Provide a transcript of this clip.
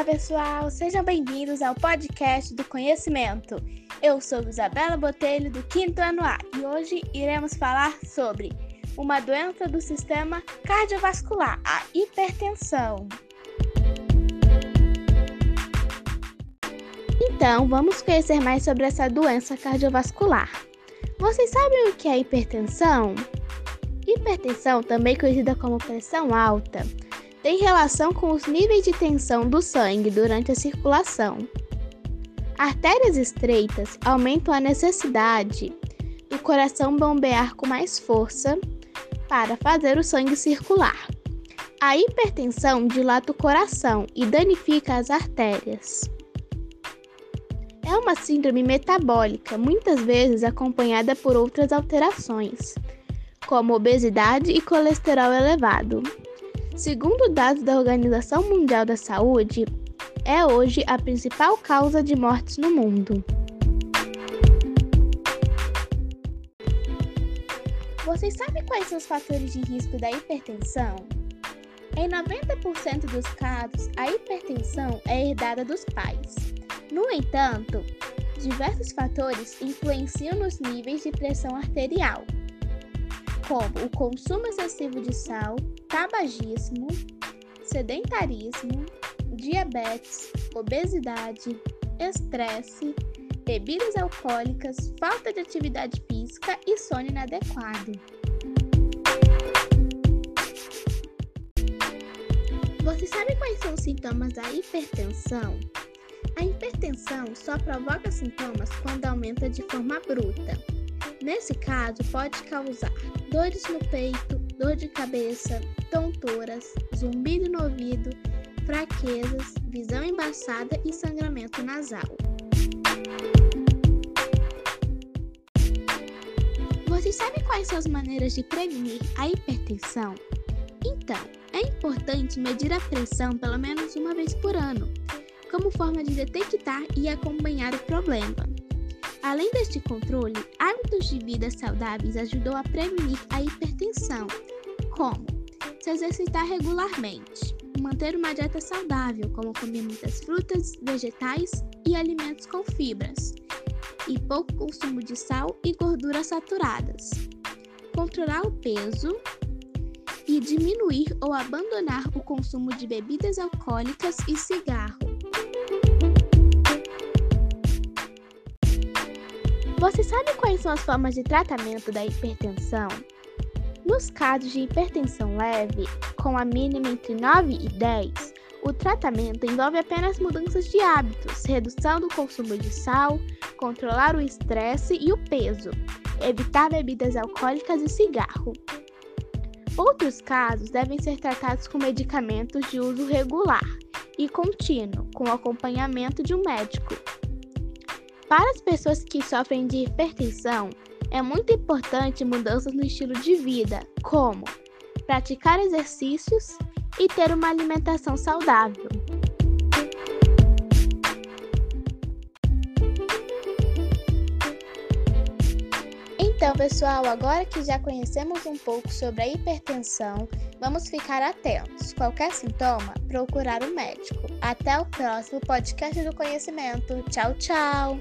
Olá, pessoal! Sejam bem-vindos ao podcast do conhecimento. Eu sou Isabela Botelho, do quinto ano A, e hoje iremos falar sobre uma doença do sistema cardiovascular, a hipertensão. Então, vamos conhecer mais sobre essa doença cardiovascular. Vocês sabem o que é hipertensão? Hipertensão, também conhecida como pressão alta, tem relação com os níveis de tensão do sangue durante a circulação. Artérias estreitas aumentam a necessidade do coração bombear com mais força para fazer o sangue circular. A hipertensão dilata o coração e danifica as artérias. É uma síndrome metabólica, muitas vezes acompanhada por outras alterações, como obesidade e colesterol elevado. Segundo dados da Organização Mundial da Saúde, é hoje a principal causa de mortes no mundo. Vocês sabem quais são os fatores de risco da hipertensão? Em 90% dos casos, a hipertensão é herdada dos pais. No entanto, diversos fatores influenciam nos níveis de pressão arterial, como o consumo excessivo de sal, tabagismo, sedentarismo, diabetes, obesidade, estresse, bebidas alcoólicas, falta de atividade física e sono inadequado. Você sabe quais são os sintomas da hipertensão? A hipertensão só provoca sintomas quando aumenta de forma bruta. Nesse caso, pode causar dores no peito, dor de cabeça, tonturas, zumbido no ouvido, fraquezas, visão embaçada e sangramento nasal. Você sabe quais são as maneiras de prevenir a hipertensão? Então, é importante medir a pressão pelo menos uma vez por ano, como forma de detectar e acompanhar o problema. Além deste controle, hábitos de vida saudáveis ajudam a prevenir a hipertensão, como se exercitar regularmente, manter uma dieta saudável, como comer muitas frutas, vegetais e alimentos com fibras, e pouco consumo de sal e gorduras saturadas. Controlar o peso e diminuir ou abandonar o consumo de bebidas alcoólicas e cigarro. Você sabe quais são as formas de tratamento da hipertensão? Nos casos de hipertensão leve, com a mínima entre 9 e 10, o tratamento envolve apenas mudanças de hábitos, redução do consumo de sal, controlar o estresse e o peso, evitar bebidas alcoólicas e cigarro. Outros casos devem ser tratados com medicamentos de uso regular e contínuo, com acompanhamento de um médico. Para as pessoas que sofrem de hipertensão, é muito importante mudanças no estilo de vida, como praticar exercícios e ter uma alimentação saudável. Pessoal, agora que já conhecemos um pouco sobre a hipertensão, vamos ficar atentos. Qualquer sintoma, procurar o um médico. Até o próximo podcast do conhecimento. Tchau, tchau!